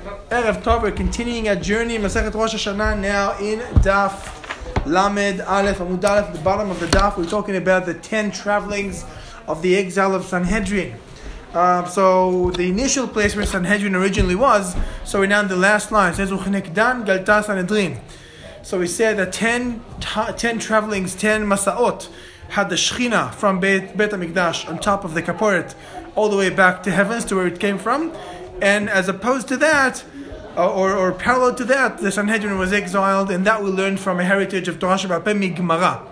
Erev Tov, we're continuing our journey in Masechet Rosh Hashanah now in Daf Lamed Aleph Amud Aleph, the bottom of the Daf. We're talking about the ten travelings of the exile of Sanhedrin. Um, so the initial place where Sanhedrin originally was, so we're now in the last line. It says Uchnekdan Galta Sanhedrin. So we said that 10, ta- 10 travelings, 10 masaot, had the Shechina from Beit, Beit HaMikdash on top of the Kaporet all the way back to heavens to where it came from. And as opposed to that, or, or parallel to that, the Sanhedrin was exiled, and that we learned from a heritage of Torah Shabbat Gemara.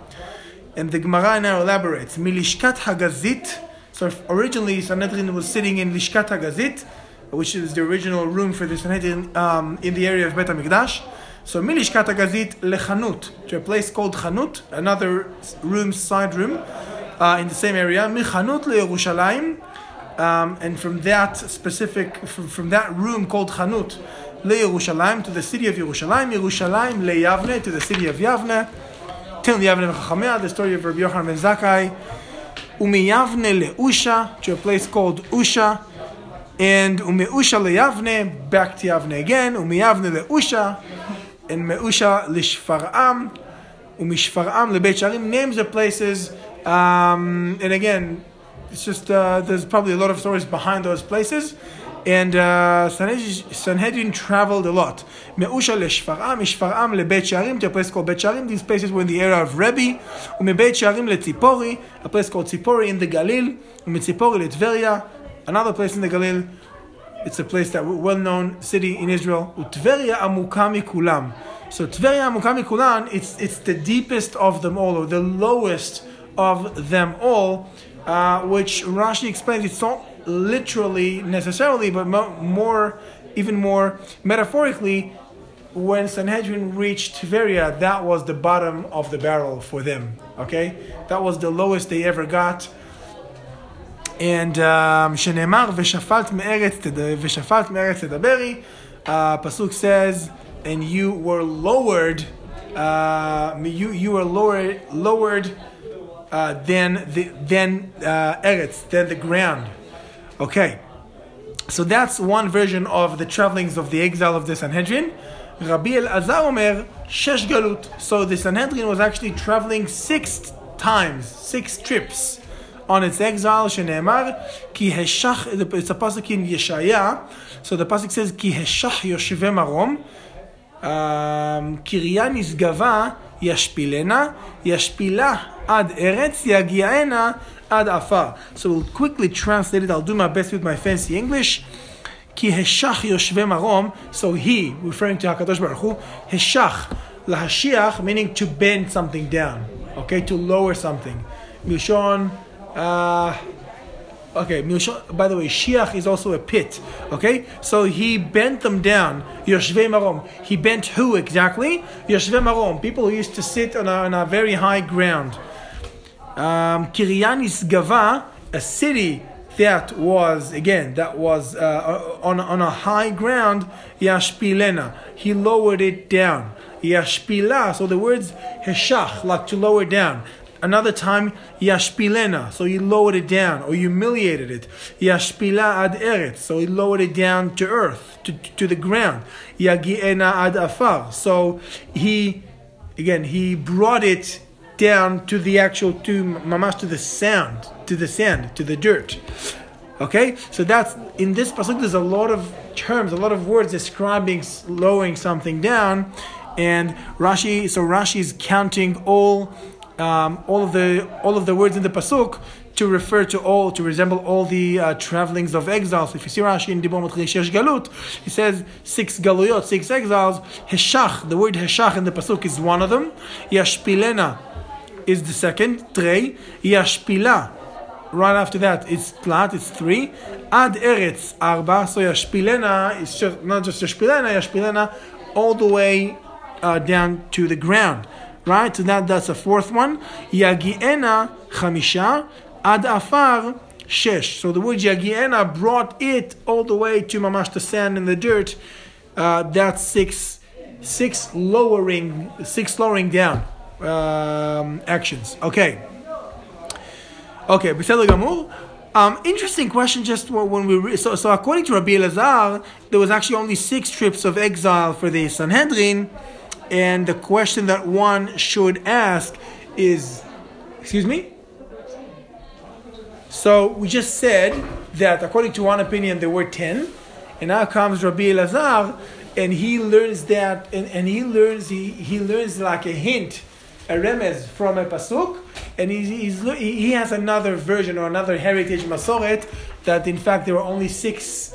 And the Gemara now elaborates, Milishkat Hagazit. So originally Sanhedrin was sitting in Lishkat Hagazit, which is the original room for the Sanhedrin um, in the area of Beit HaMikdash. So Milishkat Hagazit lechanut, to a place called Chanut, another room, side room, uh, in the same area. Michanut leYerushalayim, um, and from that specific, from, from that room called Chanut, leYerushalayim, to the city of Yerushalayim, Yerushalayim leYavne, to the city of Yavne, Tel Yavne v'Chachamea, the story of Rabbi Yochanan ben Zakkai, Umiyavne leUsha, to a place called Usha, and Umi Umeusha leYavne, back to Yavne again, Umiyavne leUsha, and Meusha lishfar'am, umishfar'am lebeit sharim, names of places, um, and again, it's just uh, there's probably a lot of stories behind those places. And uh, Sanhedrin, traveled a lot. Meusha leshfar'am, ishfar'am lebeit sharim, to a place called Beit Sharim. These places were in the area of Rebbe. Umebeit sharim letzipori, a place called Tzipori in the Galil. Umetzipori letveria, another place in the Galil. It's a place that well-known city in Israel. Utveria amukami kulam. So Tveria amukami kulan, it's it's the deepest of them all, or the lowest of them all, uh, which Rashi explains. It's not literally necessarily, but mo- more, even more metaphorically. When Sanhedrin reached Tveria, that was the bottom of the barrel for them. Okay, that was the lowest they ever got. And um, שנאמר ושפלת מארץ ושפלת מארץ תדברי, הפסוק says, and you were lowered, uh, you you were lowered lowered uh, than the than uh, eretz, than the ground. Okay, so that's one version of the travelings of the exile of the Sanhedrin. Rabbi Elazar Omer shesh galut. So the Sanhedrin was actually traveling six times, six trips on its exile, שנאמר, כי השח, it's a pasuk in Yeshaya, so the pasuk says, כי השח יושבי מרום, קריה נשגבה ישפילנה, ישפילה עד ארץ, יגיענה עד עפר. So we'll quickly translate it, I'll do my best with my fancy English. כי השח יושבי מרום, so he, referring to HaKadosh Baruch Hu, השח, להשיח, meaning to bend something down, okay, to lower something. מלשון uh, okay, by the way, Shiach is also a pit. Okay, so he bent them down. Yoshve Marom. He bent who exactly? Yoshve Marom. People who used to sit on a, on a very high ground. Um, Gava, a city that was again that was uh, on on a high ground. Yashpilena. He lowered it down. Yashpila. So the words heshach, like to lower down. Another time, yashpilena, so he lowered it down or humiliated it. Yashpila ad eretz, so he lowered it down to earth, to, to the ground. Yagiena ad afar, so he, again, he brought it down to the actual, to mamash, to the sand, to the sand, to the dirt. Okay, so that's in this pasuk. There's a lot of terms, a lot of words describing lowering something down, and Rashi. So Rashi is counting all um, all of the all of the words in the pasuk to refer to all to resemble all the uh, travelings of exiles. If you see Rashi in Dibor Shesh Galut, he says six galuyot, six exiles. Heshach, the word heshach in the pasuk is one of them. Yashpilena is the second. Trei. Yashpila. Right after that, it's tlat, it's three. Ad eretz arba. So yashpilena is just, not just yashpilena, yashpilena all the way uh, down to the ground right? So that, that's the fourth one. Yagiena chamisha ad afar shesh. So the word yagiena brought it all the way to mamash the sand and the dirt. Uh, that's six, six lowering, six lowering down um, actions. Okay. Okay, בסדר גמור. Um, interesting question. Just when we re- so so according to Rabbi Elazar, there was actually only six trips of exile for the Sanhedrin, and the question that one should ask is, excuse me. So we just said that according to one opinion there were ten, and now comes Rabbi Elazar, and he learns that, and, and he learns he, he learns like a hint, a remez from a pasuk, and he's, he's, he has another version or another heritage masoret that in fact there were only six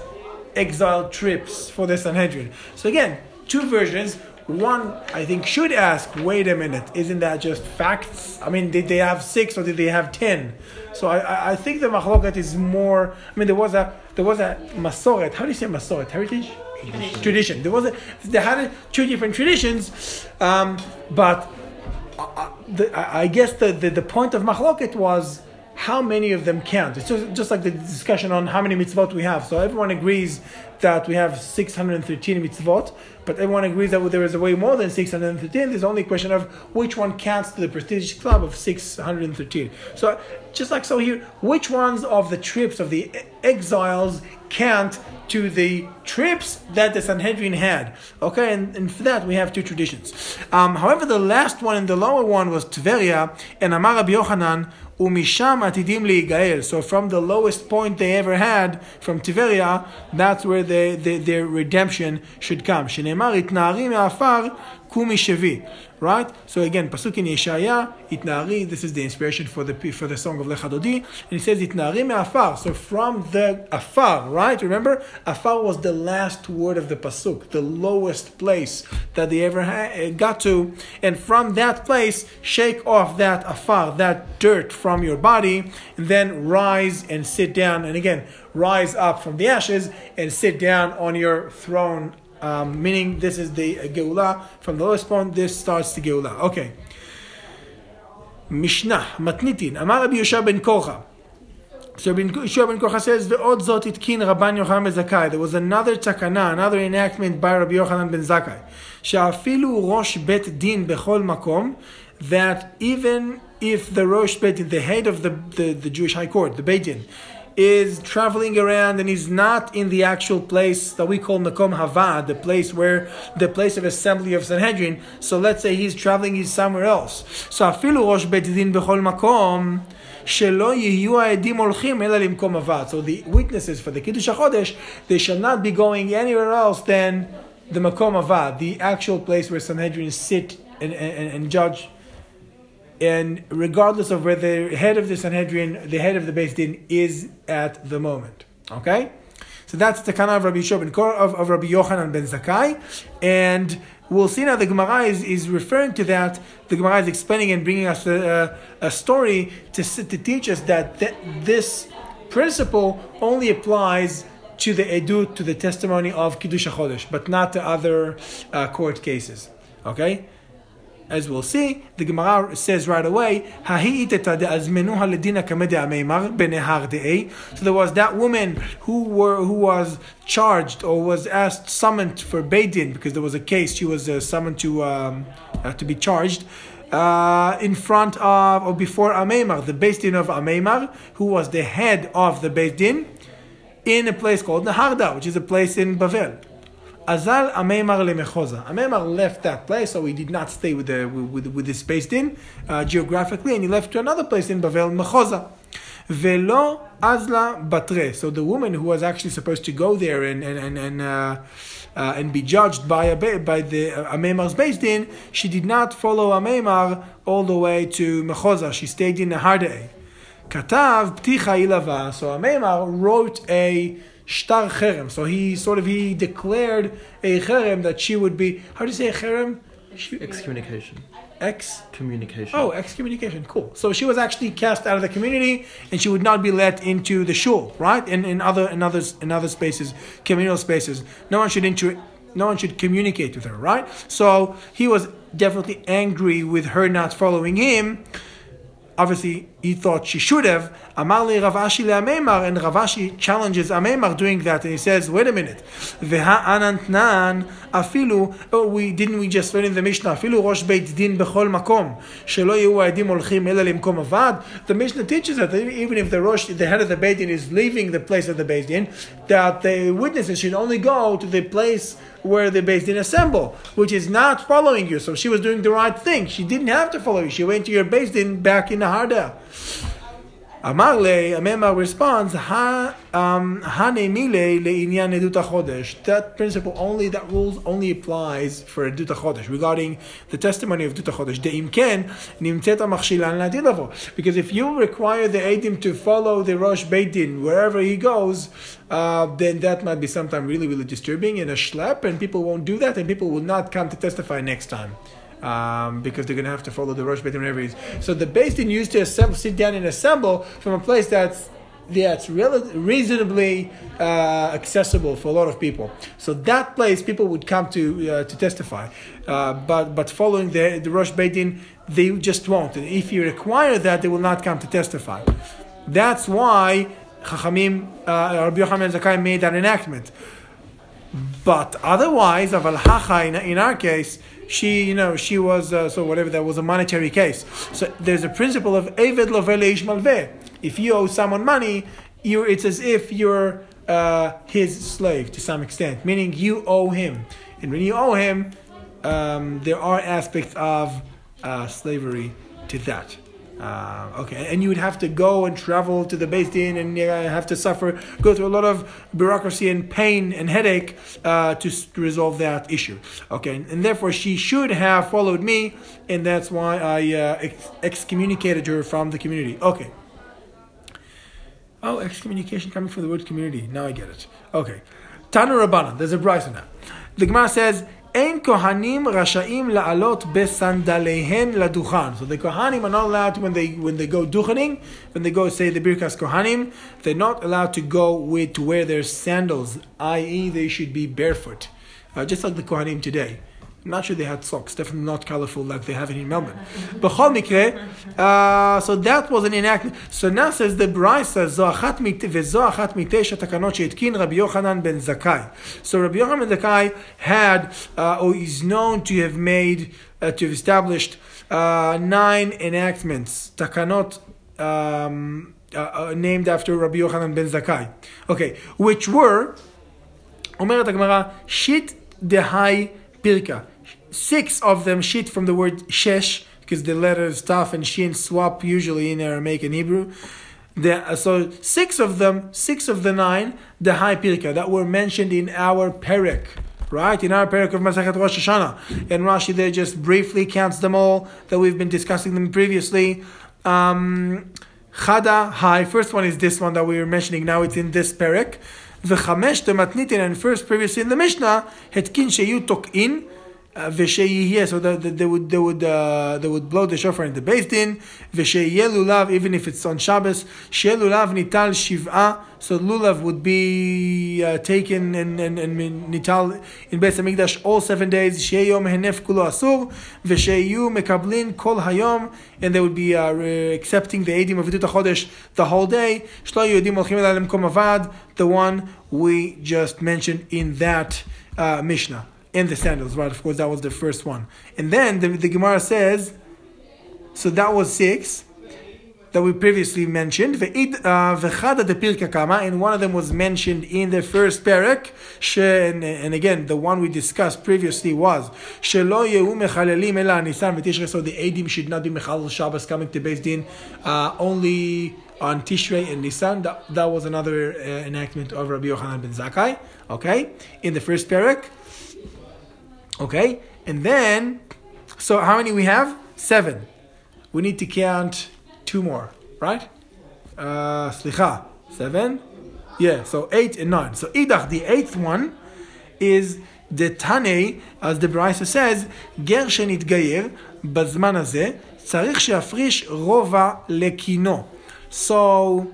exile trips for the Sanhedrin. So again, two versions. One, I think, should ask, wait a minute, isn't that just facts? I mean, did they have six or did they have ten? So I, I think the machloket is more. I mean, there was a there was a masoret. How do you say masoret? Heritage. Tradition. tradition. There was a, they had two different traditions, um, but I, the, I guess the, the, the point of machloket was how many of them count. It's just, just like the discussion on how many mitzvot we have. So everyone agrees that we have 613 mitzvot, but everyone agrees that there is a way more than 613. There's only a question of which one counts to the prestigious club of 613. So just like so here, which ones of the trips of the exiles count to the trips that the Sanhedrin had. Okay, and, and for that we have two traditions. Um, however, the last one and the lower one was Tveria, and Amar Rabbi Yochanan, Umisham atidim. So from the lowest point they ever had, from Tiberia, that's where they, they, their redemption should come. Shenemar itna'ari me'afar kumi shevi right? So again, pasuk in Yeshaya, itnari. This is the inspiration for the for the song of Lecha Dodi, and he says itnari me'afar. So from the afar, right? Remember, afar was the last word of the pasuk, the lowest place that they ever ha- eh, got to, and from that place, shake off that afar, that dirt from your body, and then rise and sit down. And again, rise up from the ashes and sit down on your throne um, meaning this is the Geula. From the lowest point, this starts the Geula. Okay. Mishnah, Matnitin, Amar Rabbi Yosha ben Korcha. So ben Korcha says, "Ve'od zot itkin Rabban Yochanan ben Zakkai." There was another takana, another enactment by Rabbi Yochanan ben Zakkai. She'afilu rosh bet din bechol makom, that even if the rosh bet the head of the, the, the Jewish high court, the Beit Din, is traveling around and he's not in the actual place that we call Makom Hava, the place where the place of assembly of Sanhedrin. So let's say he's traveling, he's somewhere else. So afilu rosh bet din bechol makom. שלא יהיו העדים הולכים אלא למקום עבד. So the witnesses for the Kiddush HaChodesh, they shall not be going anywhere else than the Makom Avad, the actual place where Sanhedrin sit and, and, and judge and regardless of where the head of the Sanhedrin, the head of the Beis Din is at the moment. Okay? So that's the kind of Rabbi Kor, of, of Rabbi Yochanan ben Zakkai. And we'll see now the Gemara is, is referring to that. The Gemara is explaining and bringing us a, a, a story to, to teach us that th- this principle only applies to the edut, to the testimony of Kiddush HaChodesh, but not to other uh, court cases. Okay? As we'll see, the Gemara says right away, So there was that woman who were who was charged or was asked summoned for Beidin because there was a case she was uh, summoned to um, uh, to be charged. Uh, in front of or before Ameimar, the Beis Din of Ameimar, who was the head of the Beis Din, in a place called Nehardea, which is a place in Bavel. Azal Ameimar lemechoza. Left that place, so he did not stay with the with, with the Beis Din uh, geographically, and he left to another place in Bavel Mechoza. Velo Azla Batre. So the woman who was actually supposed to go there and and and, and uh, uh, and be judged by a, by the uh, Ameimar's Beis Din, she did not follow Ameimar all the way to Mechoza. She stayed in Nehardea. Katav Pticha Ilava. So Ameimar wrote a shtar cherem. So he sort of he declared a cherem that she would be. How do you say a cherem? Excommunication. Ex communication. Oh, excommunication. Cool. So she was actually cast out of the community, and she would not be let into the shul, right? In in other in others in other spaces, communal spaces. No one should enter. No one should communicate with her, right? So he was definitely angry with her not following him. Obviously, he thought she should have. Amar li Rav Ashi le'amemar, and Rav Ashi challenges Amemar doing that, and he says, "Wait a minute, veha anantnan afilu." Oh, we didn't we just learn in the Mishnah? Afilu rosh beit din bechol makom shelo olchim avad. The Mishnah teaches that even if the rosh, the head of the beit din, is leaving the place of the beit din, that the witnesses should only go to the place where the beit din assemble, which is not following you. So she was doing the right thing. She didn't have to follow you. She went to your beit din back in the Harda. Amarle, Amema responds, ha, um, chodesh. That principle only, that rules only applies for edut chodesh regarding the testimony of edut chodesh. De'im ken, nimtzet machshilan Because if you require the edim to follow the Rosh Beit Din wherever he goes, uh, then that might be sometimes really, really disturbing and a schlep, and people won't do that, and people will not come to testify next time um, because they're going to have to follow the Rosh Beit whenever So the Beis Din used to assemble, sit down and assemble from a place that's that's reasonably uh, accessible for a lot of people. So that place, people would come to uh, to testify. Uh, but but following the the Rosh Beit Din, they just won't. And if you require that, they will not come to testify. That's why Chachamim, uh, Rabbi Yochanan Zakai made that enactment. But otherwise, in our case, she, you know, she was, uh, so whatever, that was a monetary case. So there's a principle of Eved. If you owe someone money, you it's as if you're uh, his slave to some extent, meaning you owe him. And when you owe him, um, there are aspects of uh, slavery to that. Uh, okay, and you would have to go and travel to the Beis Din and uh, have to suffer, go through a lot of bureaucracy and pain and headache uh, to, to, resolve that issue. Okay, and, and, therefore she should have followed me, and that's why I uh, ex- excommunicated her from the community. Okay. Oh, excommunication coming from the word community. Now I get it. Okay. Tanu Rabbanan, there's a in that. The Gemara says, אין כהנים רשאים לעלות בסנדליהן לדוכן. So the Kohanim are not allowed to, when they, when they go duchening, when they go say the Birkas Kohanim, they're not allowed to go with, to wear their sandals, i.e. they should be barefoot. Uh, just like the Kohanim today. I'm not sure they had socks, definitely not colorful like they have it in Melbourne. But uh, so that was an enactment. So now says the Brisa, Zoachat achat mitesha takanot she'etkin Rabbi Yochanan ben Zakai. So Rabbi Yochanan ben Zakai had, uh, or is known to have made, uh, to have established uh, nine enactments, takanot, um, uh, uh, named after Rabbi Yochanan ben Zakai. Okay, which were, אומרת הגמרא, שיט דהי פירקה six of them shit from the word shesh, because the letters tough and shin swap usually in Aramaic and Hebrew. The, uh, so six of them, six of the nine, the high pirka that were mentioned in our perek, right? In our perek of Masachat Rosh Hashanah, and Rashi there just briefly counts them all that we've been discussing them previously. Um, Chada high. First one is this one that we were mentioning. Now it's in this perek. The chamesh the matnitin and first previously in the Mishnah hetkin sheyu tokin v'sheyiyeh, so that they would they would uh, they would blow the shofar in the Beis Din. V'sheyiyeh lulav, even if it's on Shabbos. Sheyeh lulav nital shiv'a, so lulav would be uh, taken and and and nital in Beis Hamikdash all seven days. Sheyeh yom henef kulo asur. V'sheyu mekablin kol hayom, and they would be uh, accepting the edim of Vidut Chodesh the whole day. Shlo yodim olchim elam avad, the one we just mentioned in that uh, Mishnah in the sandals, right? Of course, that was the first one. And then the, the Gemara says, so that was six that we previously mentioned. Uh, and one of them was mentioned in the first parak. And again, the one we discussed previously was So the Edim should not be Mechalel Shabbos coming to Beis Din uh, only on Tishrei and Nisan. That, that was another uh, enactment of Rabbi Yochanan ben Zakkai. Okay, in the first parak. Okay? And then, so how many we have? Seven. We need to count two more, right? Uh, slicha. Seven? Yeah, so eight and nine. So idach, the eighth one, is the Tane, as the Brisa says, גר שנתגייר בזמן הזה, צריך שיפריש רובע לקינו. So,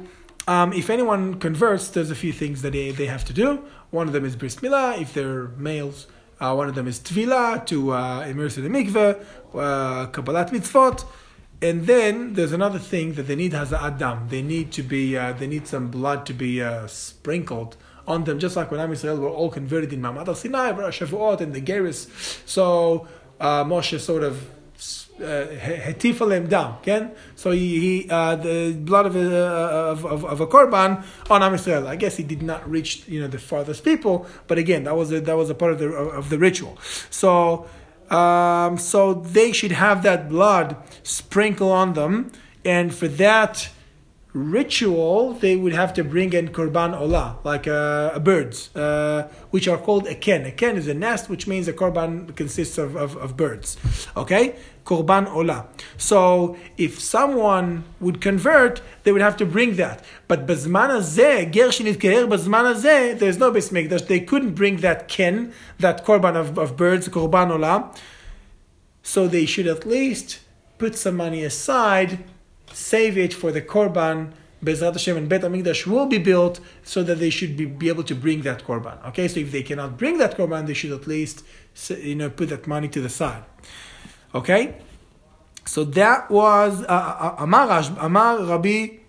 um, if anyone converts, there's a few things that they, they have to do. One of them is bris milah, if they're males. Uh, one of them is tvila, to uh, immerse in the mikveh, uh, kabbalat mitzvot. and then there's another thing that they need has adam. They need to be uh, they need some blood to be uh, sprinkled on them, just like when Am Yisrael were all converted in Mamad al Sinai, Shavuot, and the Geras. So uh, Moshe sort of hetifa lem dam, ken? So he, he uh, the blood of a, of, of, of a korban on Am Yisrael. I guess he did not reach you know the farthest people, but again that was a, that was a part of the of the ritual. So um, so they should have that blood sprinkle on them, and for that ritual, they would have to bring in korban olah, like uh, birds, uh, which are called a ken. A ken is a nest, which means a korban consists of, of, of birds. Okay? Korban olah. So if someone would convert, they would have to bring that. But bazman hazeh, ger shenitkeher there's no base. They couldn't bring that ken, that korban of, of birds, korban olah. So they should at least put some money aside save it for the korban. Bezrat Hashem and Bet Hamikdash will be built so that they should be, be able to bring that korban. Okay, so if they cannot bring that korban, they should at least you know put that money to the side. Okay, so that was uh, uh, uh, Amar Amar Rabbi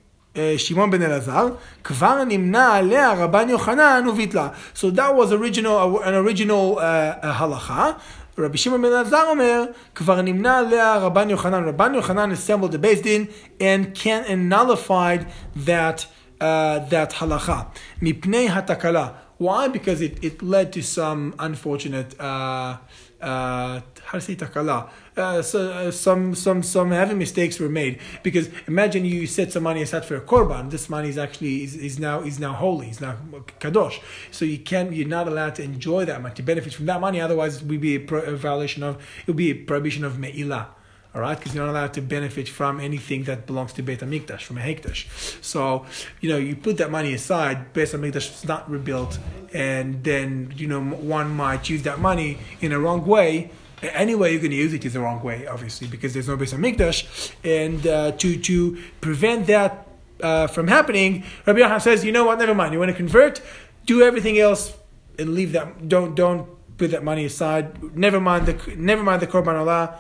שמעון בן אלעזר, כבר נמנה עליה רבן יוחנן וביטלה. So that was original, an original uh, halacha. רבי שמעון בן אלעזר אומר, כבר נמנה עליה רבן יוחנן. רבן יוחנן assembled the base din and can and nullified that, uh, that halacha. מפני התקלה. Why? Because it, it led to some unfortunate, uh, uh, how to say? Uh, so, uh, some some some heavy mistakes were made because imagine you set some money aside for a korban. This money is actually is, is now is now holy, is now kadosh. So you can you're not allowed to enjoy that money to benefit from that money. Otherwise, it would be a, pro, a violation of it would be a prohibition of me'ilah all right, because you're not allowed to benefit from anything that belongs to Beit Hamikdash, from a Hekdash. So, you know, you put that money aside, Beit Hamikdash is not rebuilt, and then, you know, one might use that money in a wrong way. Any way you're going to use it is the wrong way, obviously, because there's no Beit Hamikdash. And uh, to, to prevent that uh, from happening, Rabbi Yochanan says, you know what, never mind. You want to convert, do everything else, and leave that, don't, don't put that money aside. Never mind the, never mind the Korban Olah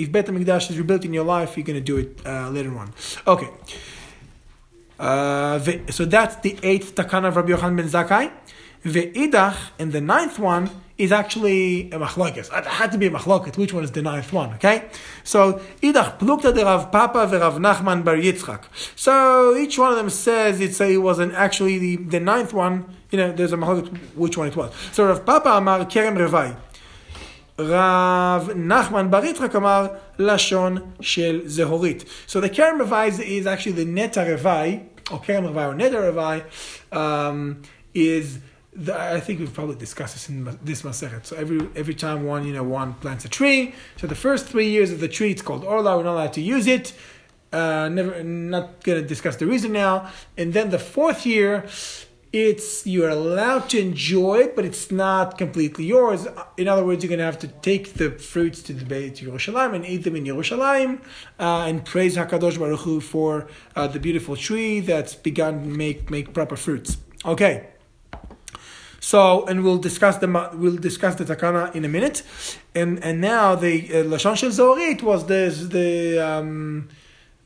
if Bet HaMikdash is rebuilt in your life, you're going to do it uh, later on. Okay. Uh, so that's the eighth takana of Rabbi Yochanan ben Zakkai. Ve'idach, and the ninth one is actually a machlokes. It had to be a machloket. Which one is the ninth one? Okay, so idach plukta de Rav Papa ve Rav Nachman bar Yitzchak. So each one of them says it's a, it was an actually the, the ninth one. You know, there's a machloket which one it was. So Rav Papa amar kerem revai. Rav Nachman lashon shel zehorit. So the kerem revai is actually the neta revai or kerem revai or neta revai um, is the, I think we've probably discussed this in this Masechet. So every every time one you know one plants a tree, so the first three years of the tree it's called orla. We're not allowed to use it. Uh, never, not to discuss the reason now. And then the fourth year, it's you're allowed to enjoy it, but it's not completely yours. In other words, you're to have to take the fruits to the Beit Yerushalayim and eat them in Yerushalayim, uh, and praise Hakadosh Baruch Hu for uh, the beautiful tree that's begun to make make proper fruits. Okay. So, and we'll discuss the we'll discuss the takana in a minute, and and now the uh, lashon shel zorit was the the um,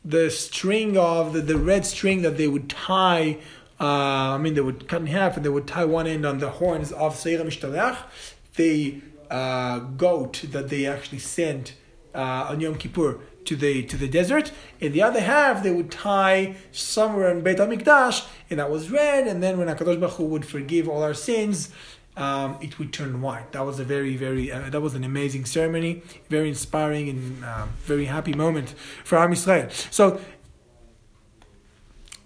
the string of the, the red string that they would tie. Uh, I mean, they would cut in half and they would tie one end on the horns of Seir Mishtalech, the uh, goat that they actually sent uh, on Yom Kippur to the to the desert. In the other half, they would tie somewhere in Beit Hamikdash, and that was red. And then when Hakadosh Baruch Hu would forgive all our sins, um, it would turn white. That was a very very uh, that was an amazing ceremony, very inspiring and uh, very happy moment for Am Yisrael. So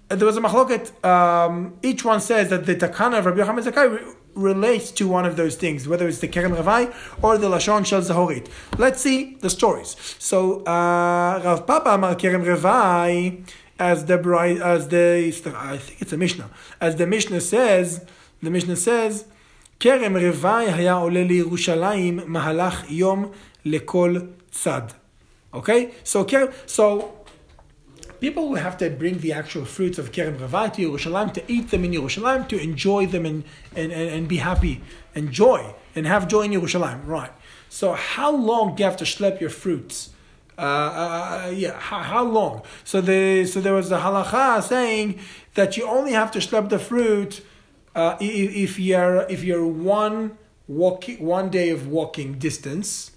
there was a machloket. Um, each one says that the takana of Rabbi Yochanan Zakkai relates to one of those things, whether it's the Kerem Ravai or the Lashon Shel Zahorit. Let's see the stories. So uh, Rav Papa Amar Kerem Ravai, as the as the I think it's a Mishnah, as the Mishnah says, the Mishnah says, Kerem Ravai haya ole לירושלים מהלך yom lekol tzad. Okay, so so people will have to bring the actual fruits of Kerem Ravai to Yerushalayim to eat them in Yerushalayim, to enjoy them and, and, and, and be happy, enjoy, and have joy in Yerushalayim. Right. So how long do you have to schlep your fruits Uh, uh, yeah, how, how long? So the so there was a halacha saying that you only have to schlep the fruit uh, if, you're if you're one walking one day of walking distance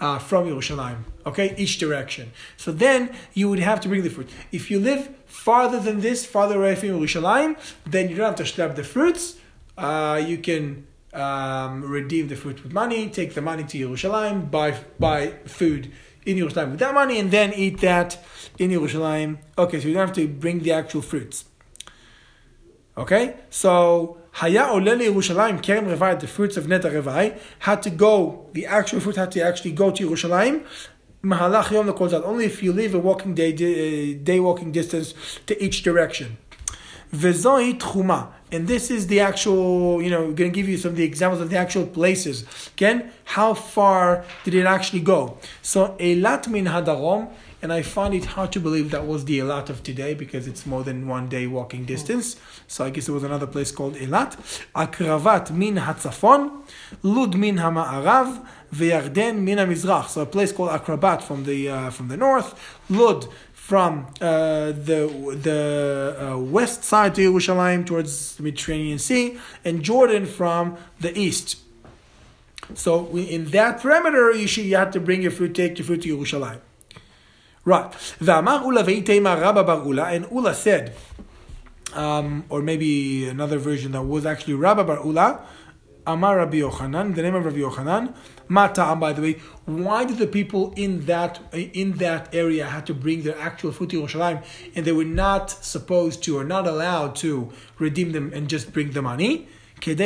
uh, from Yerushalayim. Okay, each direction. So then you would have to bring the fruit. If you live farther than this, farther away from Yerushalayim, then you don't have to schlep the fruits. Uh, you can um, redeem the fruit with money, take the money to Yerushalayim, buy buy food in Yerushalayim with that money, and then eat that in Yerushalayim. Okay, so you don't have to bring the actual fruits. Okay, so Haya Olele Yerushalayim Kerem Revai, the fruits of Neta Revai, had to go, the actual fruit had to actually go to Yerushalayim. Mahalach Yom only if you leave a walking day, eh, day walking distance to each direction. Vezoi Tchuma, and this is the actual, you know, we're going to give you some of the examples of the actual places. Again, how far did it actually go? So, Eilat min Hadarom, and I find it hard to believe that was the Eilat of today because it's more than one day walking distance. So I guess there was another place called Eilat. Akravat min Hatzafon, Lud min Hama'arav, Veyarden min Hamizrach. So a place called Akrabat from the uh, from the north, Lud from uh, the the uh, west side to Yerushalayim towards the Mediterranean Sea, and Jordan from the east. So we, in that perimeter, you, should, you have to bring your fruit, take your fruit to Yerushalayim. Right. V'amar Ula ve'itema Rabba bar Ula, and Ula said, um, or maybe another version that was actually Rabba bar Ula, Amar Rabbi Yochanan, the name of Rabbi Yochanan, Mata'am, by the way, why did the people in that in that area have to bring their actual fruit to Yerushalayim and they were not supposed to or not allowed to redeem them and just bring the money? Because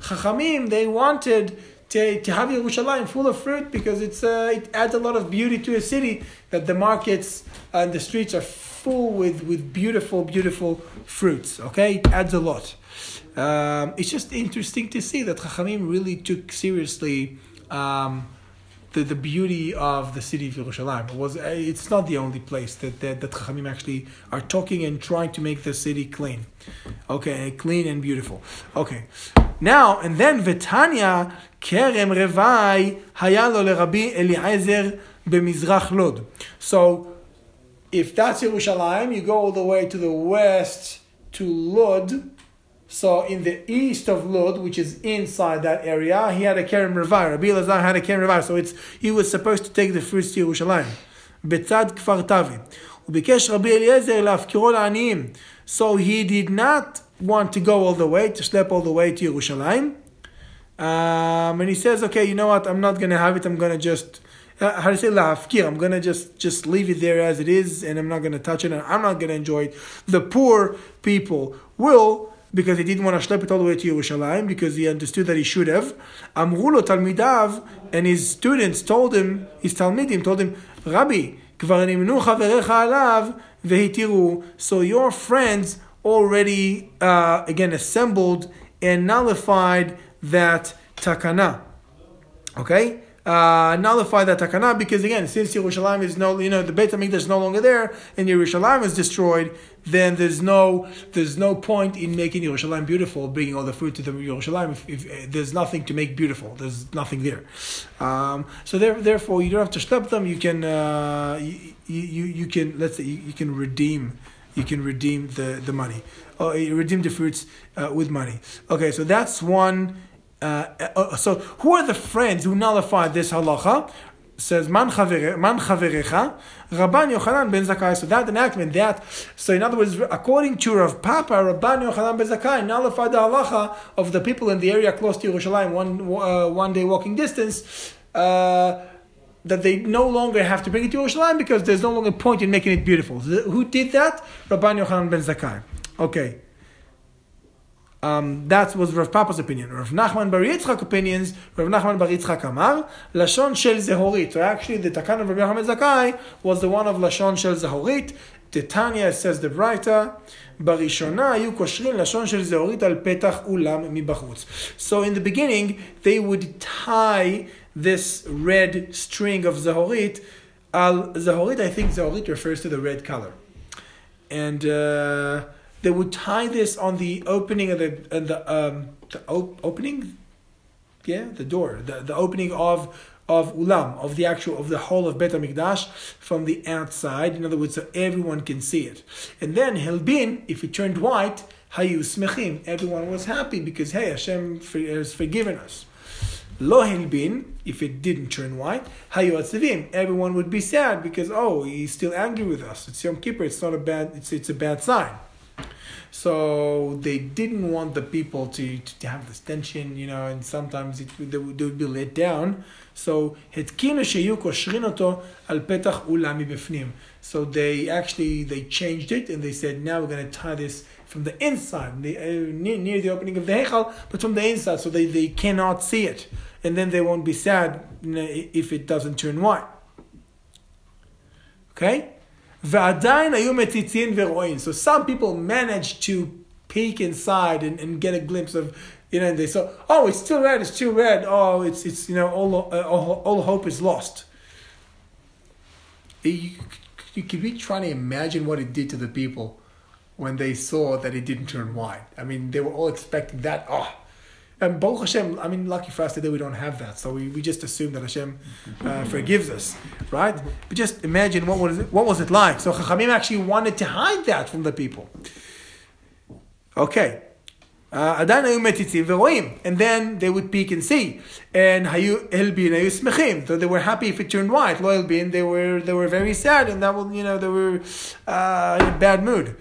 Chachamim, they wanted to, to have Yerushalayim full of fruit because it's uh, it adds a lot of beauty to a city that the markets and the streets are full with, with beautiful, beautiful fruits. Okay, it adds a lot. Um, it's just interesting to see that Chachamim really took seriously um, the, the beauty of the city of Yerushalayim. It was, uh, it's not the only place that, that, that Chachamim actually are talking and trying to make the city clean. Okay, clean and beautiful. Okay. Now, and then Vetanya Kerem Revai Hayalo LeRabbi Eliezer Bemizrach Lod. So, if that's Yerushalayim, you go all the way to the west to Lod. So in the east of Lod, which is inside that area, he had a Kerem Revai. Rabbi Elazar had a Kerem Revai. So it's he was supposed to take the fruits to Yerushalayim. בצד כפר תווי. וביקש רבי אליעזר להפקירו לעניים. So he did not want to go all the way, to schlep all the way to Yerushalayim. Um, and he says, okay, you know what, I'm not going to have it, I'm going to just, uh, how to say la'afkir, I'm going to just, just leave it there as it is, and I'm not going to touch it, and I'm not going to enjoy it. The poor people will, because he didn't want to schlep it all the way to Yerushalayim, because he understood that he should have. Amrulo talmidav, and his students told him, his talmidim told him, Rabbi, כבר נמנו חבריך עליו והתירו. So your friends already, uh, again, assembled and nullified that takana. Okay? Uh, nullify that takana because again, since Yerushalayim is no, you know, the Beit Hamikdash is no longer there and Yerushalayim is destroyed, then there's no there's no point in making Yerushalayim beautiful, bringing all the fruit to the Yerushalayim. If, if, if there's nothing to make beautiful, there's nothing there. Um, so there, therefore, you don't have to stop them. You can uh, you, you you can let's say you, you can redeem you can redeem the, the money. Or oh, redeem the fruits uh, with money. Okay, so that's one. Uh, uh, so who are the friends who nullify this halacha? Says man chaverecha, Rabban Yochanan ben Zakkai. So that enactment, that so in other words, according to Rav Papa, Rabban Yochanan ben Zakkai nullified the halacha of the people in the area close to Yerushalayim, one uh, one day walking distance. Uh, that they no longer have to bring it to Yerushalayim because there's no longer point in making it beautiful. Who did that? Rabban Yochanan ben Zakkai. Okay. Um, that was Rav Papa's opinion. Rav Nachman Bar Yitzchak opinions, Rav Nachman Bar Yitzchak Amar, Lashon Shel Zehorit. So actually the Takan of Rabbi Yochanan Zakkai was the one of Lashon Shel Zehorit. The Tanya says the writer, בראשונה היו קושרים לשון של זהורית על פתח אולם מבחוץ. So in the beginning, they would tie this red string of Zahorit. Al Zahorit, I think Zahorit refers to the red color. And uh, they would tie this on the opening of the, uh, the, um, the op- opening, yeah, the door, the, the opening of of ulam, of the actual of the whole of Bet Hamikdash from the outside. In other words, so everyone can see it. And then Hilbin, if it turned white, hayu smechim, everyone was happy because hey, Hashem has forgiven us. Lo hilbin, if it didn't turn white, hayu atzivim, everyone would be sad because oh, he's still angry with us. It's Yom Kippur. It's not a bad. It's it's a bad sign. So they didn't want the people to, to have this tension, you know, and sometimes it, they, would, they would be let down. So התקינו שיהיו קושרים אותו על פתח אולם מבפנים. So they actually, they changed it and they said, now we're going to tie this from the inside, the, uh, near, near the opening of the Heichal, but from the inside, so they, they cannot see it. And then they won't be sad you know, if it doesn't turn white. Okay? ועדיין היו מציצים ורואים. So some people managed to peek inside and, and get a glimpse of, you know, and they saw, oh, it's still red, it's still red. Oh, it's, it's you know, all, uh, all, all hope is lost. You, you could be trying to imagine what it did to the people when they saw that it didn't turn white. I mean, they were all expecting that. Oh, and Baruch Hashem, I mean, lucky for us today, we don't have that. So we, we just assume that Hashem uh, forgives us, right? But just imagine what was, it, what was it like. So Chachamim actually wanted to hide that from the people. Okay. Uh, and then they would peek and see. And Hayu Elbin Hayu So they were happy if it turned white. loyal Elbin, they were, they were very sad and that will, you know, they were uh, in a bad mood.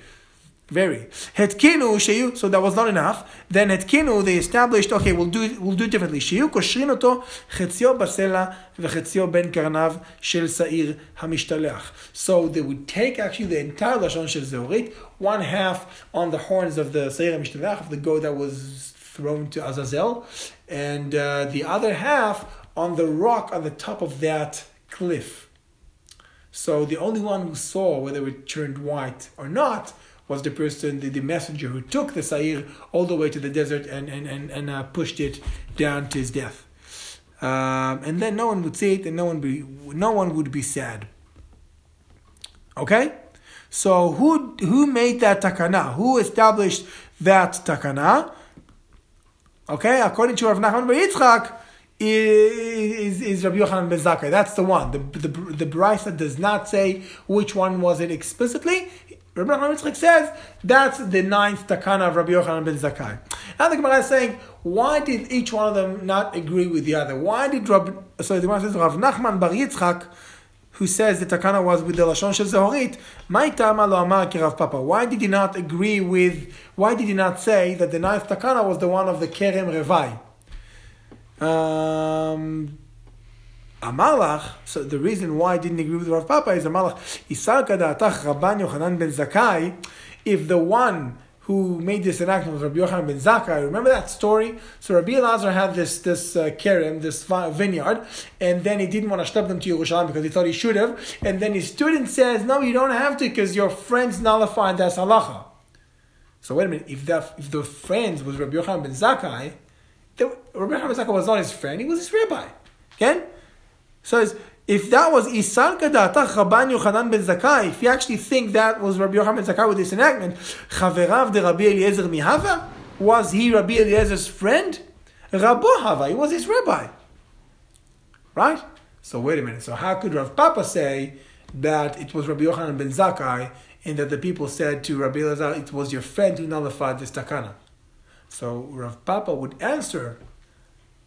Very. Hetkinu sheyu, so that was not enough. Then hetkinu, they established, okay, we'll do we'll do it differently. Sheyu koshrin oto basela ben karnav shel sa'ir. So they would take actually the entire lashon shel zeorit, one half on the horns of the sa'ir hamishtalech, of the goat that was thrown to Azazel, and uh, the other half on the rock on the top of that cliff. So the only one who saw whether it turned white or not was the person, the, the messenger who took the Sa'ir all the way to the desert and, and, and, and uh, pushed it down to his death. Um, and then no one would see it and no one, be, no one would be sad. Okay? So who, who made that takana? Who established that takana? Okay, according to Rav Nachman Bar Yitzchak, is, is Rabbi Yochanan ben Zakkai. That's the one. The, the, the Brisa does not say which one was it explicitly. Rabbi Nachman Yitzchak says that's the ninth takana of Rabbi Yochanan ben Zakkai. Now the Gemara is saying, why did each one of them not agree with the other? Why did Rabbi, so the Gemara says, Rav Nachman bar Yitzchak, who says the takana was with the lashon shel zehorit, my tama lo amar Rav Papa. Why did he not agree with? Why did he not say that the ninth takana was the one of the kerem revai? Um, Amalach, so the reason why I didn't agree with Rav Papa is Amalach, Isar Kadatach Rabban Yochanan ben Zakkai, if the one who made this enactment was Rabbi Yochanan ben Zakkai, remember that story? So Rabbi Elazar had this this uh, kerem, this vineyard, and then he didn't want to step them to Yerushalayim because he thought he should have, and then his student says, no, you don't have to because your friends nullified that halacha. So wait a minute, if, that, if the friends was Rabbi Yochanan ben Zakkai, Rabbi Yochanan ben Zakkai was not his friend, he was his rabbi. Okay? Says if that was Isar Kadatach Rabban Yochanan ben Zakkai, if you actually think that was Rabbi Yochanan ben Zakkai with this enactment, Chaverav de Rabbi Eliezer Mihava, was he Rabbi Eliezer's friend? Rabbo Hava, he was his rabbi. Right? So wait a minute. So how could Rav Papa say that it was Rabbi Yochanan ben Zakkai and that the people said to Rabbi Eliezer, it was your friend who nullified this takana? So Rav Papa would answer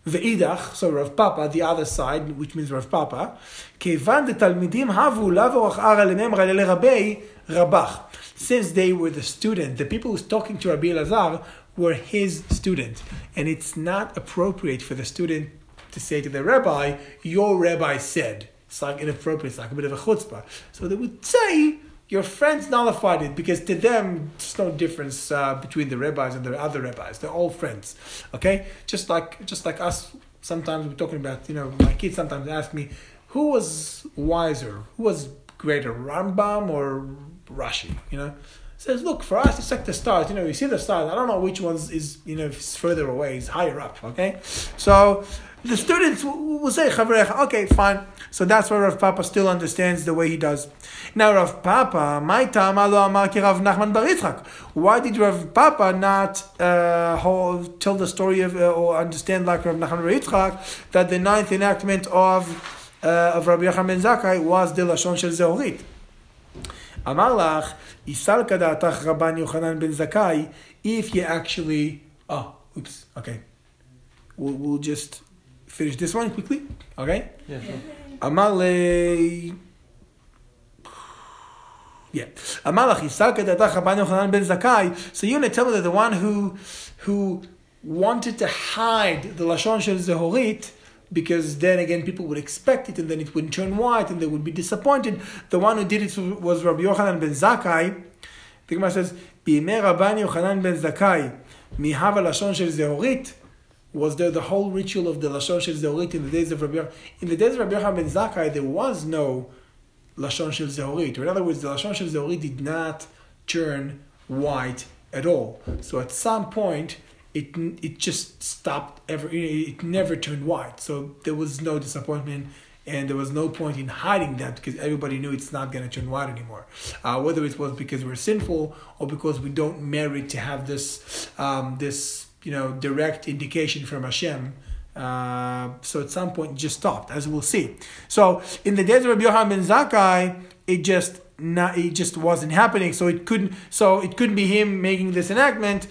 Ve'idach, so Rav Papa, the other side, which means Rav Papa, כיוון דתלמידים הבו לבורח ערא לממרא לרבי רבח. Since they were the student, the people who's talking to Rabbi Elazar were his student. And it's not appropriate for the student to say to the rabbi, your rabbi said. It's like inappropriate, it's like a bit of a chutzpah. So they would say, your friends nullified it because to them there's no difference uh, between the rabbis and the other rabbis. They're all friends. Okay, just like just like us. Sometimes we're talking about you know my kids sometimes ask me who was wiser, who was greater, Rambam or Rashi. You know, says, look, for us, it's like the stars. You know, you see the stars. I don't know which ones is, you know, further away, it's higher up, okay? So the students will say, Okay, fine. So that's why Rav Papa still understands the way he does. Now, Rav Papa, my Nachman. Why did Rav Papa not uh, hold, tell the story of uh, or understand like Rav Nachman Bar Yitzchak that the ninth enactment of uh, of Rabbi Yochanan ben Zakkai was the lashon shel Zehorit? Amar lach, isalka da'atach Rabban Yochanan ben Zakkai, if you actually, oh, oops, okay. We'll, we'll just finish this one quickly, okay? Yeah, sure. Yeah. Amalach isalka Rabban Yochanan ben Zakkai, so you're going to tell me that the one who, who wanted to hide the Lashon Shel Zehorit, because then again people would expect it and then it wouldn't turn white and they would be disappointed. The one who did it was Rabbi Yochanan ben Zakkai. The Gemara says, "Bi'imei Rabban Yochanan ben Zakkai, mi'hava lashon shel zehorit." Was there the whole ritual of the lashon shel zehorit in the days of Rabbi? Yochanan? In the days of Rabbi Yochanan ben Zakkai, there was no lashon shel zehorit. In other words, the lashon shel zehorit did not turn white at all. So at some point it it just stopped ever. It never turned white. So there was no disappointment. And there was no point in hiding that because everybody knew it's not going to turn white anymore. Uh, whether it was because we're sinful or because we don't merit to have this um, this you know direct indication from Hashem. Uh, so at some point it just stopped, as we'll see. So in the days of Rabbi Yochanan ben Zakkai, it just not, it just wasn't happening. So it couldn't so it couldn't be him making this enactment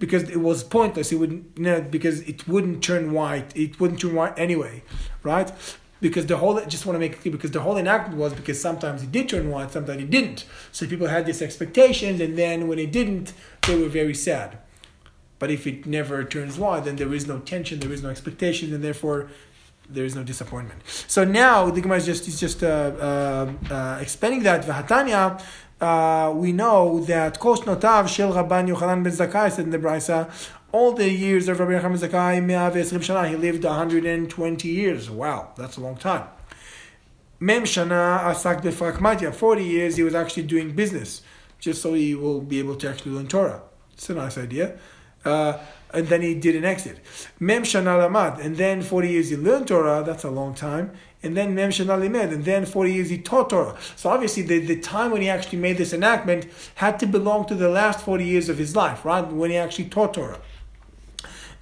because it was pointless. It wouldn't you know, because it wouldn't turn white. It wouldn't turn white anyway, right? Because the whole I just want to make it clear because the whole enactment was because sometimes it did turn white, sometimes it didn't. So people had this expectation, and then when it didn't, they were very sad. But if it never turns white, then there is no tension, there is no expectation, and therefore there is no disappointment. So now the Gemara is just is just uh, uh, uh, expanding that. Uh, we know that Kosh Notav Shel Rabban Yochanan ben Zakkai said in the Brisa, all the years of Rabbi Yochanan ben Zakkai, Me'av Shana, he lived 120 years. Wow, that's a long time. Mem Shana Asak Befrakmatya, 40 years he was actually doing business, just so he will be able to actually learn Torah. It's a nice idea. Uh, and then he did an exit. Mem Shana Lamad, and then 40 years he learned Torah, that's a long time And then Mem Shana Limed, and then 40 years he taught Torah. So obviously the, the time when he actually made this enactment had to belong to the last 40 years of his life, right? When he actually taught Torah.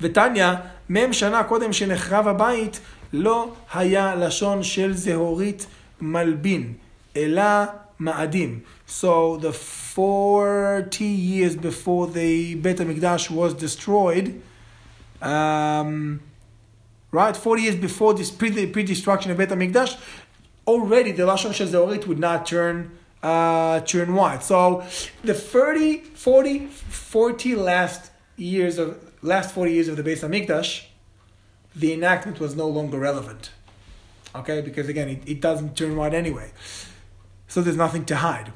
ותניא, מ' שנה קודם שנחרב הבית, לא היה לשון של זהורית מלבין, אלא מאדים. So the 40 years before the Beit HaMikdash was destroyed, um, right, 40 years before this pre- pre-destruction of Beit HaMikdash, already the Lashon Shel would not turn uh, turn white. So the 30, 40, 40 last years of last 40 years of the Beit HaMikdash, the enactment was no longer relevant. Okay, because again, it, it doesn't turn white anyway. So there's nothing to hide.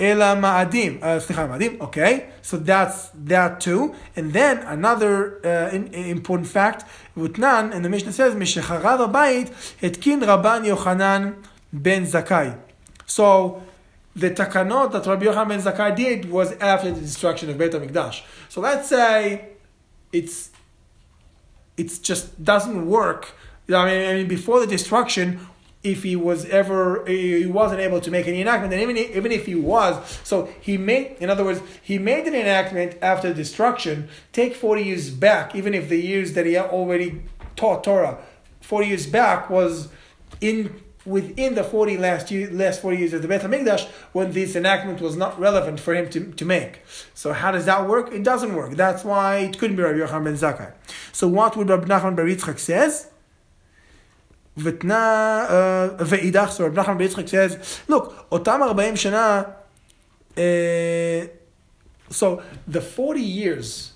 Ela ma'adim, slicha ma'adim, okay, so that's that too. And then another uh, in, important fact, Vutnan, and the Mishnah says, Mishacharav abayit etkin Rabban Yochanan ben Zakkai. So the takanot that Rabbi Yochanan ben Zakkai did was after the destruction of Beit HaMikdash. So let's say it's it's just doesn't work. I mean, I mean, before the destruction, if he was ever he wasn't able to make any enactment, and even even if he was, so he made. In other words, he made an enactment after destruction. Take forty years back, even if the years that he already taught Torah, forty years back was in within the 40 last year, last 40 years of the Beit HaMikdash when this enactment was not relevant for him to, to make. So how does that work? It doesn't work. That's why it couldn't be Rabbi Yochanan ben Zakkai. So what would Rabbi Nachman bar Yitzchak says? Vitna uh, Veidach, so Rabbi Nachman says, look, Otam 40 Shana, so the 40 years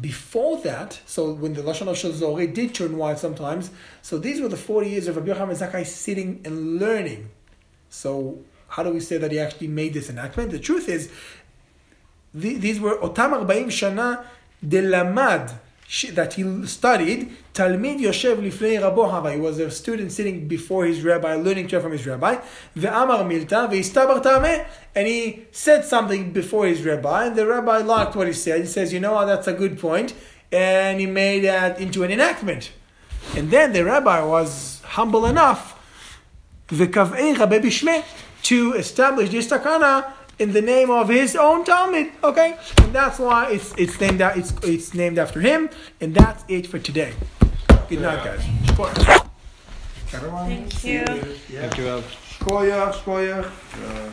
before that, so when the Lashon of Shazore did turn white sometimes, so these were the 40 years of Rabbi Yochanan Zakkai sitting and learning. So how do we say that he actually made this enactment? The truth is, these were Otam 40 Shana delamad that he studied, Talmid Yoshev Lifnei Rabo Hava. He was a student sitting before his rabbi, learning Torah from his rabbi. Ve'amar milta ve'istabar tameh. And he said something before his rabbi, and the rabbi liked what he said. He says, you know what, that's a good point. And he made that into an enactment. And then the rabbi was humble enough to establish this takana in the name of his own Talmid. Okay, and that's why it's it's named that it's it's named after him, and that's it for today. Good night, guys. Everyone, Thank you. Thank you, Rav. Shkoyach, shkoyach. Uh,